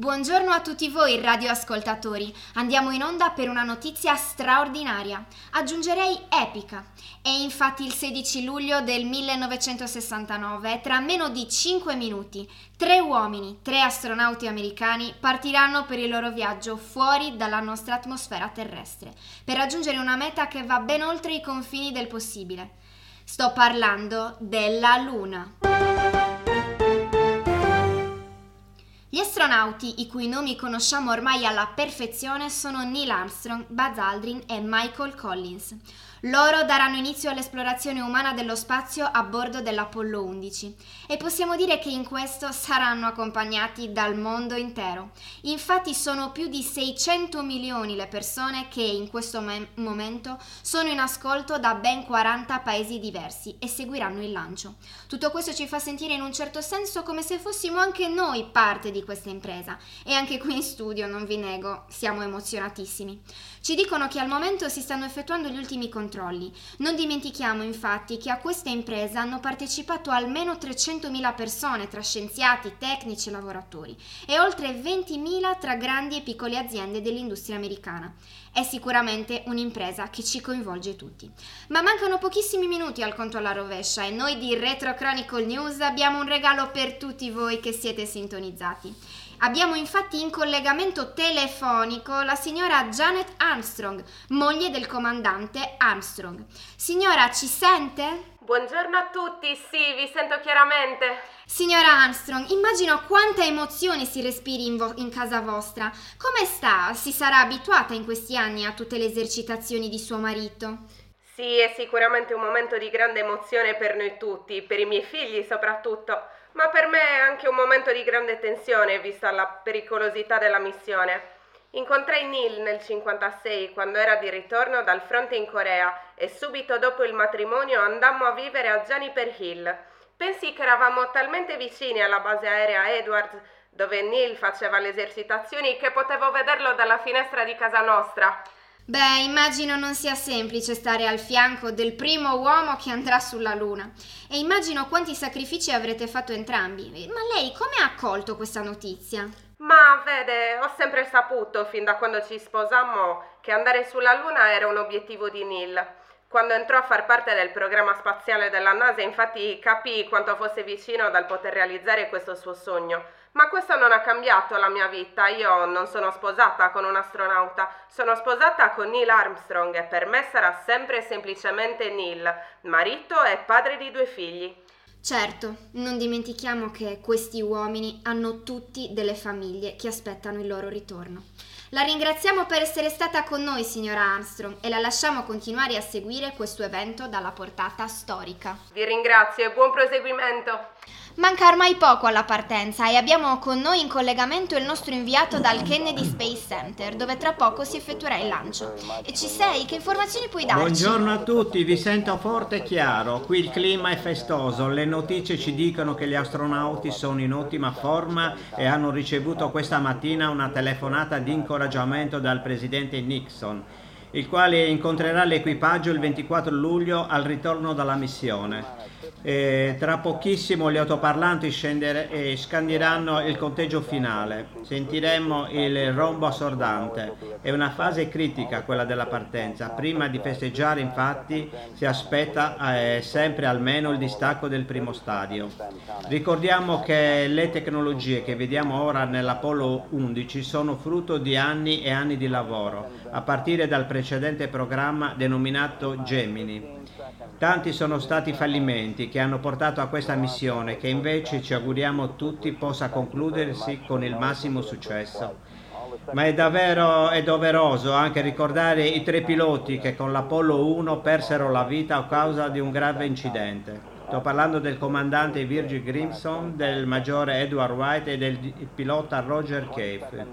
Buongiorno a tutti voi radioascoltatori. Andiamo in onda per una notizia straordinaria, aggiungerei epica. È infatti il 16 luglio del 1969 tra meno di 5 minuti tre uomini, tre astronauti americani partiranno per il loro viaggio fuori dalla nostra atmosfera terrestre, per raggiungere una meta che va ben oltre i confini del possibile. Sto parlando della Luna. Gli astronauti, i cui nomi conosciamo ormai alla perfezione, sono Neil Armstrong, Buzz Aldrin e Michael Collins. Loro daranno inizio all'esplorazione umana dello spazio a bordo dell'Apollo 11 e possiamo dire che in questo saranno accompagnati dal mondo intero. Infatti sono più di 600 milioni le persone che in questo me- momento sono in ascolto da ben 40 paesi diversi e seguiranno il lancio. Tutto questo ci fa sentire in un certo senso come se fossimo anche noi parte di questa impresa e anche qui in studio, non vi nego, siamo emozionatissimi. Ci dicono che al momento si stanno effettuando gli ultimi controlli controlli. Non dimentichiamo infatti che a questa impresa hanno partecipato almeno 300.000 persone tra scienziati, tecnici e lavoratori e oltre 20.000 tra grandi e piccole aziende dell'industria americana. È sicuramente un'impresa che ci coinvolge tutti. Ma mancano pochissimi minuti al conto alla rovescia e noi di Retro Chronicle News abbiamo un regalo per tutti voi che siete sintonizzati. Abbiamo infatti in collegamento telefonico la signora Janet Armstrong, moglie del comandante Armstrong. Signora, ci sente? Buongiorno a tutti, sì, vi sento chiaramente. Signora Armstrong, immagino quanta emozione si respiri in, vo- in, casa vostra. Come sta? Si sarà abituata in questi anni a tutte le esercitazioni di suo marito? Sì, è sicuramente un momento di grande emozione per noi tutti, per i miei figli soprattutto ma per me è anche un momento di grande tensione vista la pericolosità della missione. Incontrai Neil nel 1956 quando era di ritorno dal fronte in Corea e subito dopo il matrimonio andammo a vivere a Juniper Hill. Pensi che eravamo talmente vicini alla base aerea Edwards dove Neil faceva le esercitazioni che potevo vederlo dalla finestra di casa nostra. Beh, immagino non sia semplice stare al fianco del primo uomo che andrà sulla Luna. E immagino quanti sacrifici avrete fatto entrambi. Ma lei come ha accolto questa notizia? Ma vede, ho sempre saputo, fin da quando ci sposammo, che andare sulla Luna era un obiettivo di Neil. Quando entrò a far parte del programma spaziale della NASA, infatti capì quanto fosse vicino dal poter realizzare questo suo sogno. Ma questo non ha cambiato la mia vita. Io non sono sposata con un astronauta, sono sposata con Neil Armstrong e per me sarà sempre semplicemente Neil, marito e padre di due figli. Certo, non dimentichiamo che questi uomini hanno tutti delle famiglie che aspettano il loro ritorno. La ringraziamo per essere stata con noi, signora Armstrong, e la lasciamo continuare a seguire questo evento dalla portata storica. Vi ringrazio e buon proseguimento. Manca ormai poco alla partenza e abbiamo con noi in collegamento il nostro inviato dal Kennedy Space Center, dove tra poco si effettuerà il lancio. E ci sei? Che informazioni puoi darci? Buongiorno a tutti, vi sento forte e chiaro. Qui il clima è festoso, le notizie ci dicono che gli astronauti sono in ottima forma e hanno ricevuto questa mattina una telefonata di incoraggiamento dal presidente Nixon il quale incontrerà l'equipaggio il 24 luglio al ritorno dalla missione. E tra pochissimo gli autoparlanti scendere, scandiranno il conteggio finale, sentiremo il rombo assordante. È una fase critica quella della partenza. Prima di festeggiare infatti si aspetta eh, sempre almeno il distacco del primo stadio. Ricordiamo che le tecnologie che vediamo ora nell'Apollo 11 sono frutto di anni e anni di lavoro, a partire dal precedente programma denominato Gemini. Tanti sono stati i fallimenti che hanno portato a questa missione che invece ci auguriamo tutti possa concludersi con il massimo successo. Ma è davvero è doveroso anche ricordare i tre piloti che con l'Apollo 1 persero la vita a causa di un grave incidente. Sto parlando del comandante Virgil Grimson, del maggiore Edward White e del pilota Roger Cave.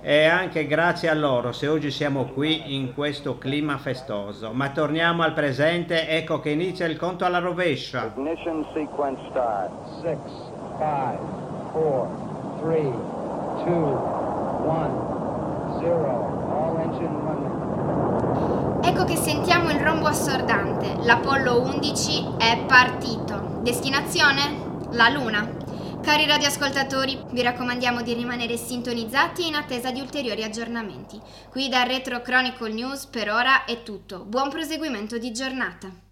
È anche grazie a loro se oggi siamo qui in questo clima festoso. Ma torniamo al presente, ecco che inizia il conto alla rovescia. Ignition sequence start. 6, 5, 4, 3, 2, 1, 0. All engine running. Ecco che sentiamo il rombo assordante. L'Apollo 11 è partito. Destinazione? La Luna. Cari radioascoltatori, vi raccomandiamo di rimanere sintonizzati in attesa di ulteriori aggiornamenti. Qui da Retro Chronicle News per ora è tutto. Buon proseguimento di giornata.